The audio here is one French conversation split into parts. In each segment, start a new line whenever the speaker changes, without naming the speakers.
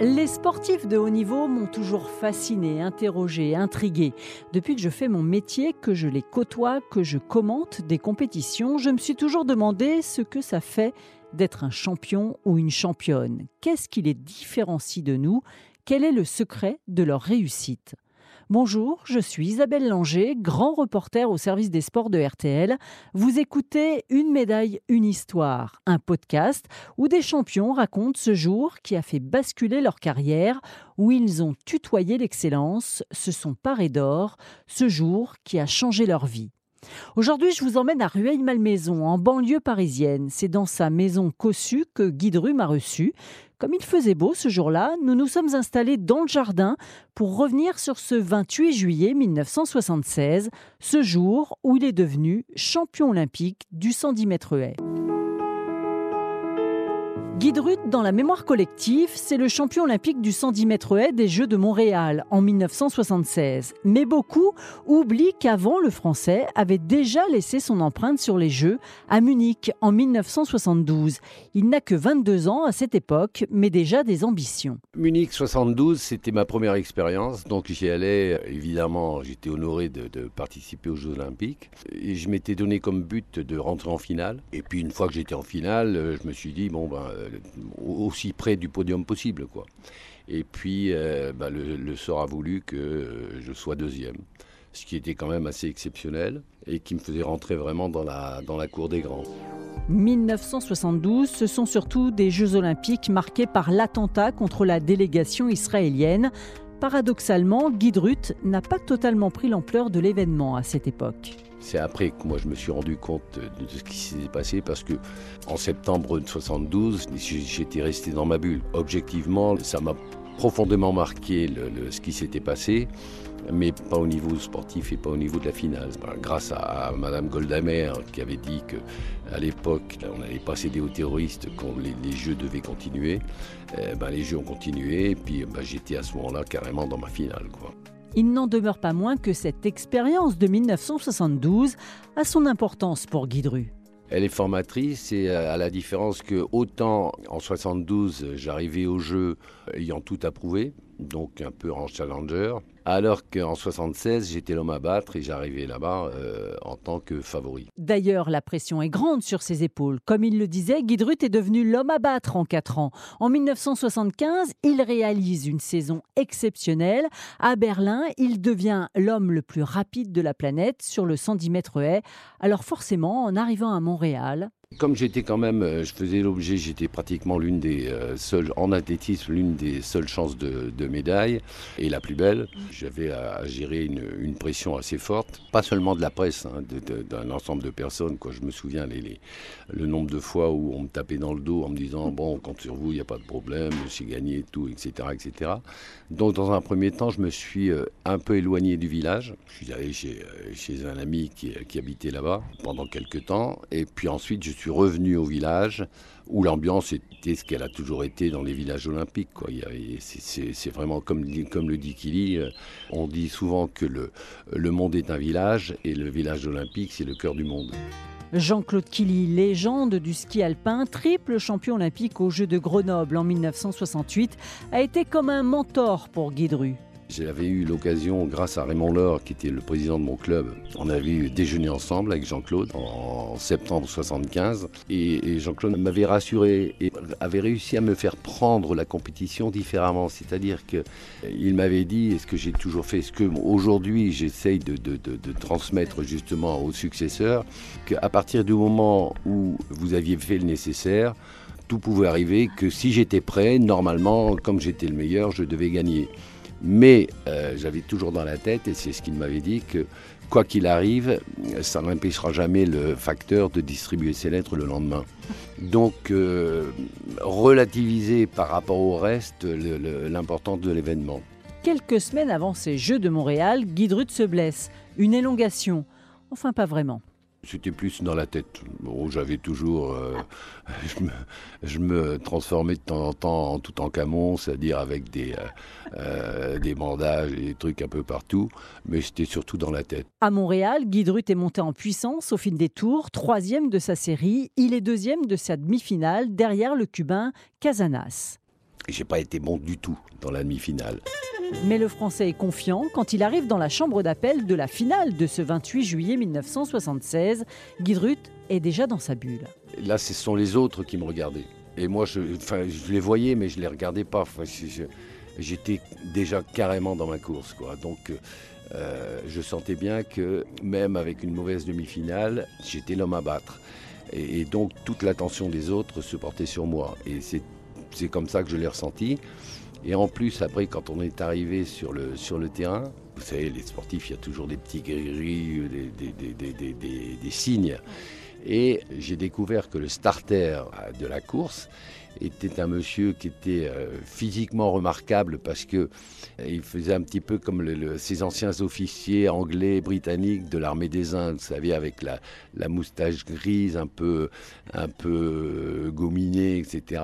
Les sportifs de haut niveau m'ont toujours fasciné, interrogé, intrigué. Depuis que je fais mon métier, que je les côtoie, que je commente des compétitions, je me suis toujours demandé ce que ça fait d'être un champion ou une championne. Qu'est-ce qui les différencie de nous? Quel est le secret de leur réussite? Bonjour, je suis Isabelle Langer, grand reporter au service des sports de RTL. Vous écoutez Une médaille, une histoire, un podcast où des champions racontent ce jour qui a fait basculer leur carrière, où ils ont tutoyé l'excellence, se sont parés d'or, ce jour qui a changé leur vie. Aujourd'hui, je vous emmène à Rueil-Malmaison, en banlieue parisienne. C'est dans sa maison cossue que Guy Dru m'a reçu. Comme il faisait beau ce jour-là, nous nous sommes installés dans le jardin pour revenir sur ce 28 juillet 1976, ce jour où il est devenu champion olympique du 110 mètres haies. Guy Drut, dans la mémoire collective, c'est le champion olympique du 110 mètres haies des Jeux de Montréal en 1976. Mais beaucoup oublient qu'avant, le Français avait déjà laissé son empreinte sur les Jeux à Munich en 1972. Il n'a que 22 ans à cette époque, mais déjà des ambitions.
Munich 72, c'était ma première expérience, donc j'y allais, évidemment, j'étais honoré de, de, participer aux Jeux olympiques. Et je m'étais donné comme but de rentrer en finale. Et puis une fois que j'étais en finale, je me suis dit, bon, ben aussi près du podium possible. Quoi. Et puis, euh, bah, le, le, sort a voulu que je sois deuxième, ce qui était quand même assez exceptionnel et qui me faisait rentrer vraiment dans la, dans la cour des grands.
1972, ce sont surtout des Jeux olympiques marqués par l'attentat contre la délégation israélienne. Paradoxalement, Guy Drut n'a pas totalement pris l'ampleur de l'événement à cette époque.
C'est après que moi je me suis rendu compte de ce qui s'est passé parce que en septembre 72, j'étais resté dans ma bulle. Objectivement, ça m'a profondément marqué ce qui s'était passé, mais pas au niveau sportif et pas au niveau de la finale. Grâce à, à Madame Goldamer qui avait dit que à l'époque on n'allait pas céder aux terroristes, que les, jeux devaient continuer, eh ben, les jeux ont continué et puis ben, j'étais à ce moment-là carrément dans ma finale.
Il n'en demeure pas moins que cette expérience de 1972 a son importance pour Guy Dru.
Elle est formatrice et à la différence que autant en 72 j'arrivais au jeu ayant tout approuvé, donc un peu en challenger, alors qu'en 76 j'étais l'homme à battre et j'arrivais là-bas euh, en tant que favori.
D'ailleurs, la pression est grande sur ses épaules. Comme il le disait, Guy Drut est devenu l'homme à battre en 4 ans. En 1975, il réalise une saison exceptionnelle. À Berlin, il devient l'homme le plus rapide de la planète sur le 110 mètres haies. Alors forcément, en arrivant à Montréal,
comme j'étais quand même, je faisais l'objet, j'étais pratiquement l'une des euh, seules, en athlétisme, l'une des seules chances de, médaille et la plus belle. J'avais à, gérer une, pression assez forte, pas seulement de la presse, hein, d'un ensemble de personnes. Quoi. Je me souviens le nombre de fois où on me tapait dans le dos en me disant bon, on compte sur vous, il n'y a pas de problème, c'est gagné, tout, etc., etc. Donc dans un premier temps, je me suis euh, un peu éloigné du village. Je suis allé chez, chez un ami qui, qui habitait là-bas pendant quelques temps, et puis ensuite je suis suis revenu au village où l'ambiance était ce qu'elle a toujours été dans les villages olympiques. C'est vraiment comme, le dit Kili, on dit souvent que le, le monde est un village et le village olympique c'est le cœur du monde.
Jean-Claude Killy, légende du ski alpin, triple champion olympique aux Jeux de Grenoble en 1968, a été comme un mentor pour Guy Dru.
J'avais eu l'occasion, grâce à Raymond Laure, qui était le président de mon club, on avait eu déjeuné ensemble avec Jean-Claude en septembre 75. Et, Jean-Claude m'avait rassuré et avait réussi à me faire prendre la compétition différemment. C'est-à-dire qu'il m'avait dit, et ce que j'ai toujours fait, ce que aujourd'hui j'essaye de, transmettre justement aux successeurs, qu'à partir du moment où vous aviez fait le nécessaire, tout pouvait arriver, que si j'étais prêt, normalement, comme j'étais le meilleur, je devais gagner. Mais euh, j'avais toujours dans la tête, et c'est ce qu'il m'avait dit, que quoi qu'il arrive, ça n'empêchera jamais le facteur de distribuer ses lettres le lendemain. Donc, euh, relativiser par rapport au reste l'importance de l'événement.
Quelques semaines avant ces Jeux de Montréal, Guy Drut se blesse. Une élongation. Enfin, pas vraiment.
C'était plus dans la tête. J'avais toujours. Euh, je, me, je, me, transformais de temps en temps en tout en camon, c'est-à-dire avec des, euh, euh, des bandages et des trucs un peu partout, mais c'était surtout dans la tête.
À Montréal, Guy Drut est monté en puissance au fil des tours, troisième de sa série. Il est deuxième de sa demi-finale, derrière le Cubain Casanas.
J'ai pas été bon du tout dans la demi-finale.
Mais le Français est confiant quand il arrive dans la chambre d'appel de la finale de ce 28 juillet 1976. Guidrut est déjà dans sa bulle.
Là, ce sont les autres qui me regardaient. Et moi, je, enfin, je les voyais, mais je les regardais pas. J'étais déjà carrément dans ma course. Quoi. Donc, euh, je sentais bien que même avec une mauvaise demi-finale, j'étais l'homme à battre. Et, et donc, toute l'attention des autres se portait sur moi. Et c'est comme ça que je l'ai ressenti. Et en plus, après, quand on est arrivé sur le, terrain, vous savez, les sportifs, il y a toujours des petits gris-gris, des, des, signes. Et j'ai découvert que le starter de la course était un monsieur qui était euh, physiquement remarquable parce que euh, il faisait un petit peu comme ces anciens officiers anglais, britanniques de l'armée des Indes, vous savez, avec la, moustache grise, un peu, un peu euh, gominée, etc.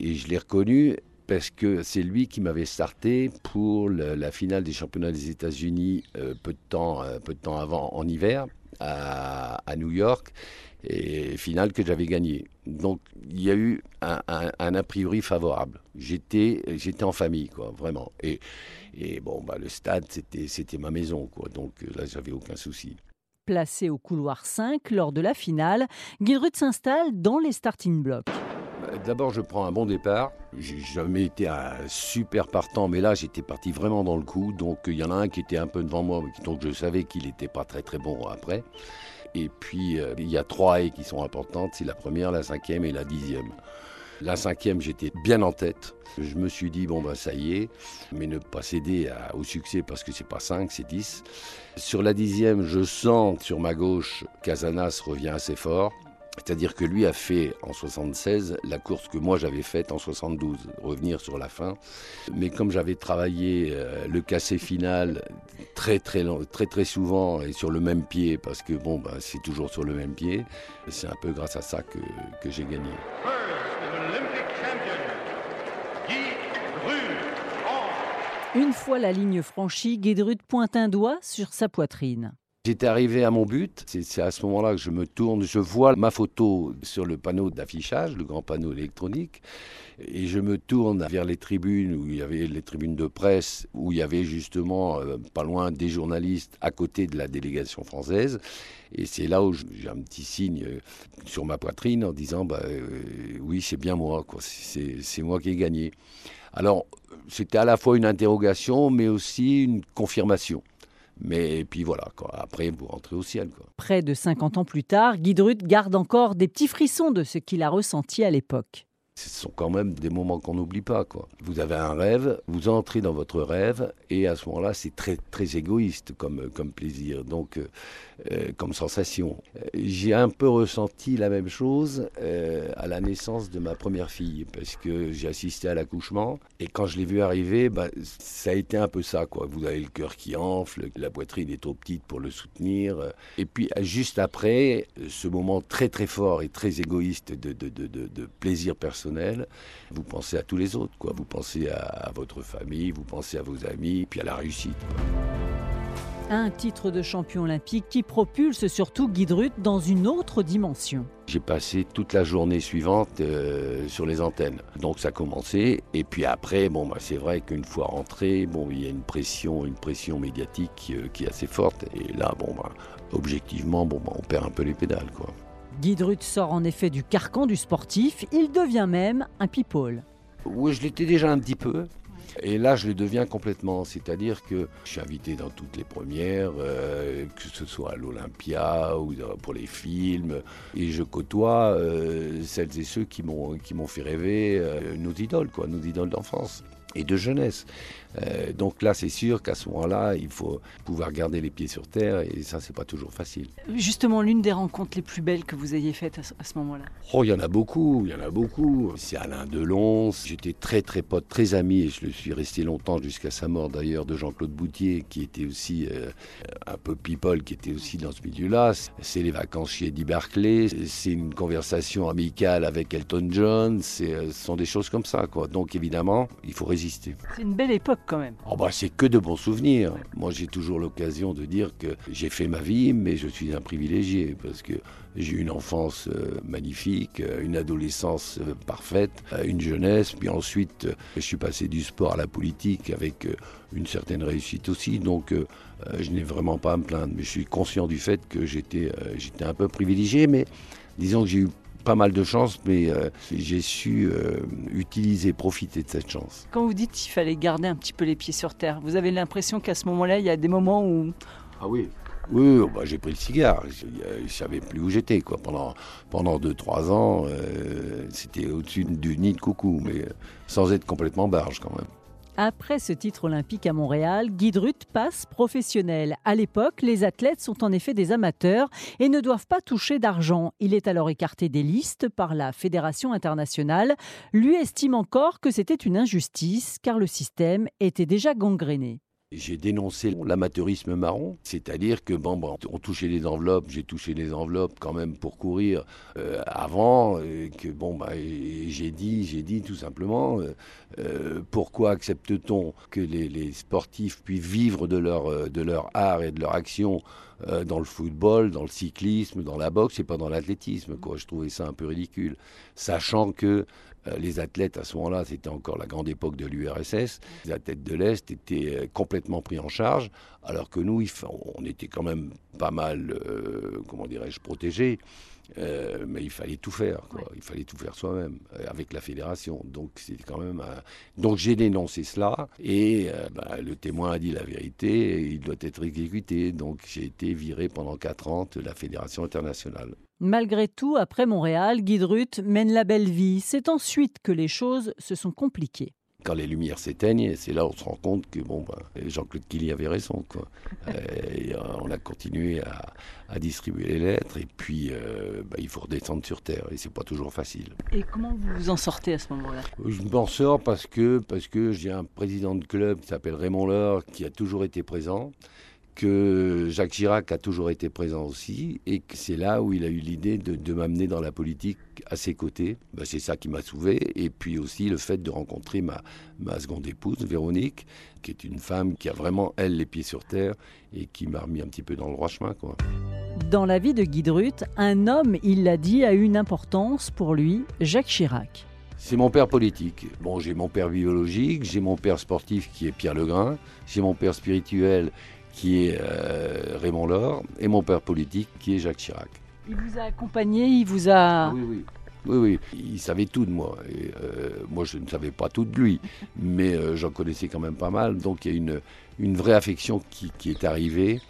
Et je l'ai reconnu parce que c'est lui qui m'avait starté pour la finale des championnats des États-Unis peu de temps avant, en hiver, à, New York, et finale que j'avais gagnée. Donc il y a eu un, a priori favorable. J'étais, j'étais en famille, quoi, vraiment. Et, et bon, bah, le stade, c'était, c'était ma maison, quoi. Donc là, j'avais aucun souci.
Placé au couloir 5 lors de la finale, Guilrud s'installe dans les starting blocks.
D'abord, je prends un bon départ. J'ai jamais été un super partant, mais là, j'étais parti vraiment dans le coup. Donc, il y en a un qui était un peu devant moi, donc je savais qu'il n'était pas très très bon après. Et puis, euh, il y a trois haies qui sont importantes. C'est la première, la cinquième et la dixième. La cinquième, j'étais bien en tête. Je me suis dit, bon, bah, ça y est, mais ne pas céder au succès parce que c'est pas 5, c'est 10. Sur la dixième, je sens sur ma gauche, Casanas revient assez fort. C'est-à-dire que lui a fait en 76 la course que moi j'avais faite en 72, revenir sur la fin. Mais comme j'avais travaillé euh, le cassé final très très très très souvent et sur le même pied, parce que bon, bah, c'est toujours sur le même pied, c'est un peu grâce à ça que, que j'ai gagné.
Une fois la ligne franchie, Guédrut pointe un doigt sur sa poitrine.
J'étais arrivé à mon but, c'est à ce moment-là que je me tourne, je vois ma photo sur le panneau d'affichage, le grand panneau électronique, et je me tourne vers les tribunes où il y avait les tribunes de presse, où il y avait justement euh, pas loin des journalistes à côté de la délégation française. Et c'est là où j'ai un petit signe euh, sur ma poitrine en disant bah, euh, oui, c'est bien moi, c'est moi qui ai gagné. Alors, c'était à la fois une interrogation, mais aussi une confirmation. Mais puis voilà, après vous rentrez au ciel.
Près de 50 ans plus tard, Guidrut garde encore des petits frissons de ce qu'il a ressenti à l'époque.
Ce sont quand même des moments qu'on n'oublie pas. Vous avez un rêve, vous entrez dans votre rêve, et à ce moment-là, c'est très, très égoïste comme, comme plaisir, donc euh, euh, comme sensation. J'ai un peu ressenti la même chose euh, à la naissance de ma première fille, parce que j'ai assisté à l'accouchement, et quand je l'ai vu arriver, bah, ça a été un peu ça. Vous avez le cœur qui enfle, la poitrine est trop petite pour le soutenir, et puis juste après, ce moment très très fort et très égoïste de plaisir personnel, vous pensez à tous les autres, quoi. Vous pensez à, votre famille, vous pensez à vos amis, puis à la réussite.
Un titre de champion olympique qui propulse surtout Guidrut dans une autre dimension.
J'ai passé toute la journée suivante euh, sur les antennes. Donc ça a commencé. Et puis après, bon, bah, c'est vrai qu'une fois rentré, bon, il y a une pression, une pression médiatique euh, qui est assez forte. Et là, bon, bah, objectivement, bon, bah, on perd un peu les pédales. Quoi.
Guidrut sort en effet du carcan du sportif, il devient même un people.
Oui, je l'étais déjà un petit peu. Et là, je le deviens complètement. C'est-à-dire que je suis invité dans toutes les premières, euh, que ce soit à l'Olympia ou pour les films. Et je côtoie euh, celles et ceux qui m'ont fait rêver euh, nos idoles, quoi, nos idoles d'enfance et de jeunesse. Euh, donc là, c'est sûr qu'à ce moment-là, il faut pouvoir garder les pieds sur terre et ça, c'est pas toujours facile.
Justement, l'une des rencontres les plus belles que vous ayez faites à ce, moment-là
Oh, il y en a beaucoup, il y en a beaucoup. C'est Alain Delon. J'étais très, très pote, très ami et je le suis resté longtemps jusqu'à sa mort d'ailleurs de Jean-Claude Boutier, qui était aussi euh, un peu people, qui était aussi dans ce milieu-là. C'est les vacances chez Eddie Barclay. C'est une conversation amicale avec Elton John. Euh, ce sont des choses comme ça, quoi. Donc évidemment, il faut résister.
C'est une belle époque quand même.
Oh bah, c'est que de bons souvenirs. Moi, j'ai toujours l'occasion de dire que j'ai fait ma vie, mais je suis un privilégié parce que J'ai eu une enfance magnifique, une adolescence parfaite, une jeunesse, puis ensuite je suis passé du sport à la politique avec une certaine réussite aussi. Donc je n'ai vraiment pas à me plaindre, mais je suis conscient du fait que j'étais j'étais un peu privilégié, mais disons que j'ai eu pas mal de chance, mais euh, j'ai su euh, utiliser, profiter de cette chance.
Quand vous dites qu'il fallait garder un petit peu les pieds sur terre, vous avez l'impression qu'à ce moment-là, il y a des moments où...
Ah oui oui, oh, bah, j'ai pris le cigare. Je ne savais plus où j'étais. Quoi. Pendant, pendant 2-3 ans, euh, c'était au-dessus du nid de coucou, mais sans être complètement barge quand même.
Après ce titre olympique à Montréal, Guy passe professionnel. À l'époque, les athlètes sont en effet des amateurs et ne doivent pas toucher d'argent. Il est alors écarté des listes par la Fédération internationale. Lui estime encore que c'était une injustice car le système était déjà gangréné.
J'ai dénoncé l'amateurisme marron, c'est-à-dire que bon, on touchait les enveloppes, j'ai touché les enveloppes quand même pour courir euh, avant, que bon, bah, j'ai dit, j'ai dit tout simplement, euh, euh, pourquoi accepte-t-on que les, sportifs puissent vivre de leur art et de leur action dans le football, dans le cyclisme, dans la boxe et pas dans l'athlétisme. Quoi. Je trouvais ça un peu ridicule. Sachant que euh, les athlètes, à ce moment-là, c'était encore la grande époque de l'URSS. Les athlètes de l'Est étaient euh, complètement pris en charge, alors que nous, on était quand même pas mal, euh, comment dirais-je, protégés. Mais il fallait tout faire, il fallait tout faire soi-même avec la fédération. Donc c'était quand même. Donc j'ai dénoncé cela et bah, le témoin a dit la vérité. il doit être exécuté. Donc j'ai été viré pendant quatre ans de la fédération internationale.
Malgré tout, après Montréal, Guy mène la belle vie. C'est ensuite que les choses se sont compliquées.
Quand les lumières s'éteignent, c'est là où on se rend compte que bon, ben, Jean-Claude Killy avait raison. Quoi. Euh, on a continué à, distribuer les lettres et puis euh, ben, il faut redescendre sur Terre et c'est pas toujours facile.
Et comment vous vous en sortez à ce moment-là?
Je m'en sors parce que, parce que j'ai un président de club qui s'appelle Raymond Laure qui a toujours été présent que Jacques Chirac a toujours été présent aussi et que c'est là où il a eu l'idée de, m'amener dans la politique à ses côtés. Ben, c'est ça qui m'a sauvé. Et puis aussi le fait de rencontrer ma, ma seconde épouse, Véronique, qui est une femme qui a vraiment, elle, les pieds sur terre et qui m'a remis un petit peu dans le droit chemin. Quoi.
Dans la vie de Guy Drut, un homme, il l'a dit, a eu une importance pour lui, Jacques Chirac.
C'est mon père politique. Bon, j'ai mon père biologique, j'ai mon père sportif qui est Pierre Legrain, j'ai mon père spirituel qui est euh, Raymond Laure, et mon père politique, qui est Jacques Chirac.
Il vous a accompagné, il vous a...
Ah oui, oui. Oui, oui, il savait tout de moi. Et, euh, moi, je ne savais pas tout de lui, mais euh, j'en connaissais quand même pas mal. Donc, il y a une, une vraie affection qui, qui est arrivée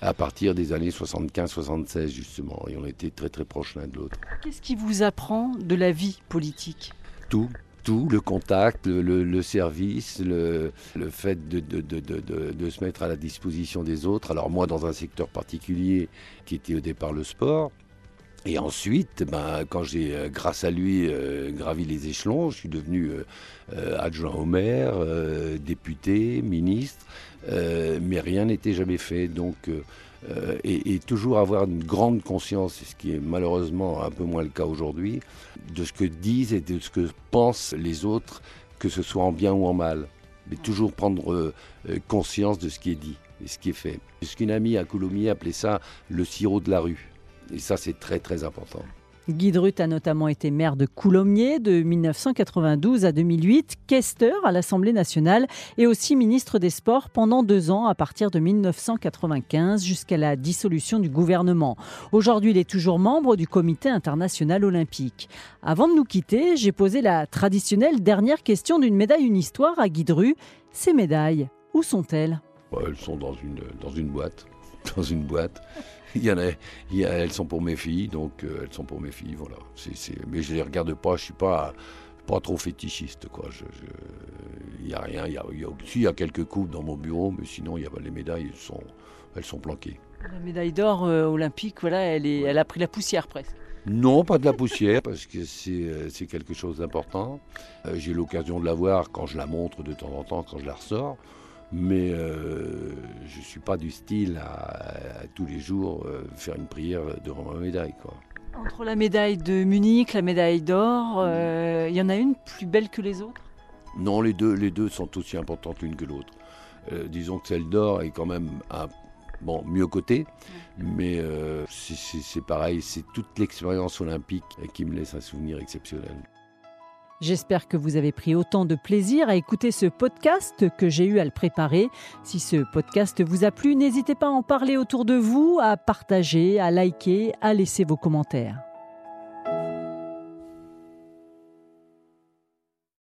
à partir des années 75-76, justement. Et on était très, très proches l'un de l'autre.
Qu'est-ce qui vous apprend de la vie politique?
Tout tout, le contact, le, service, le, fait de, se mettre à la disposition des autres. Alors moi, dans un secteur particulier qui était au départ le sport. Et ensuite, ben, quand j'ai, euh, grâce à lui, euh, gravi les échelons, je suis devenu euh, adjoint au maire, député, ministre, mais rien n'était jamais fait. Donc euh, et, toujours avoir une grande conscience, ce qui est malheureusement un peu moins le cas aujourd'hui, de ce que disent et de ce que pensent les autres, que ce soit en bien ou en mal. Mais toujours prendre euh, conscience de ce qui est dit et ce qui est fait. Ce qu'une amie à Coulommiers appelait ça le sirop de la rue. Et ça, c'est très très important.
Guy Drut a notamment été maire de Coulommiers de 1992 à 2008, questeur à l'Assemblée nationale et aussi ministre des Sports pendant deux ans à partir de 1995 jusqu'à la dissolution du gouvernement. Aujourd'hui, il est toujours membre du Comité international olympique. Avant de nous quitter, j'ai posé la traditionnelle dernière question d'une médaille, une histoire à Guy Drut. Ces médailles, où sont-elles?
Elles sont dans une, dans une boîte. Dans une boîte. Il y en a, elles sont pour mes filles, donc euh, elles sont pour mes filles, voilà. mais je les regarde pas, je suis pas, pas trop fétichiste, quoi. Il n'y a rien, il y a, y a quelques coupes dans mon bureau, mais sinon, il y a, les médailles, elles sont, elles sont planquées.
La médaille d'or euh, olympique, voilà, elle, est, elle a pris la poussière presque.
Non, pas de la poussière, parce que c'est euh, quelque chose d'important. J'ai l'occasion de la voir quand je la montre de temps en temps, quand je la ressors mais euh, je ne suis pas du style à, tous les jours euh, faire une prière devant ma médaille. Quoi.
Entre la médaille de Munich, la médaille d'or, euh, il y en a une plus belle que les autres?
Non, les deux, les deux sont aussi importantes l'une que l'autre. disons que celle d'or est quand même un Bon, mieux côté, mais c'est pareil, c'est toute l'expérience olympique qui me laisse un souvenir exceptionnel.
J'espère que vous avez pris autant de plaisir à écouter ce podcast que j'ai eu à le préparer. Si ce podcast vous a plu, n'hésitez pas à en parler autour de vous, à partager, à liker, à laisser vos commentaires.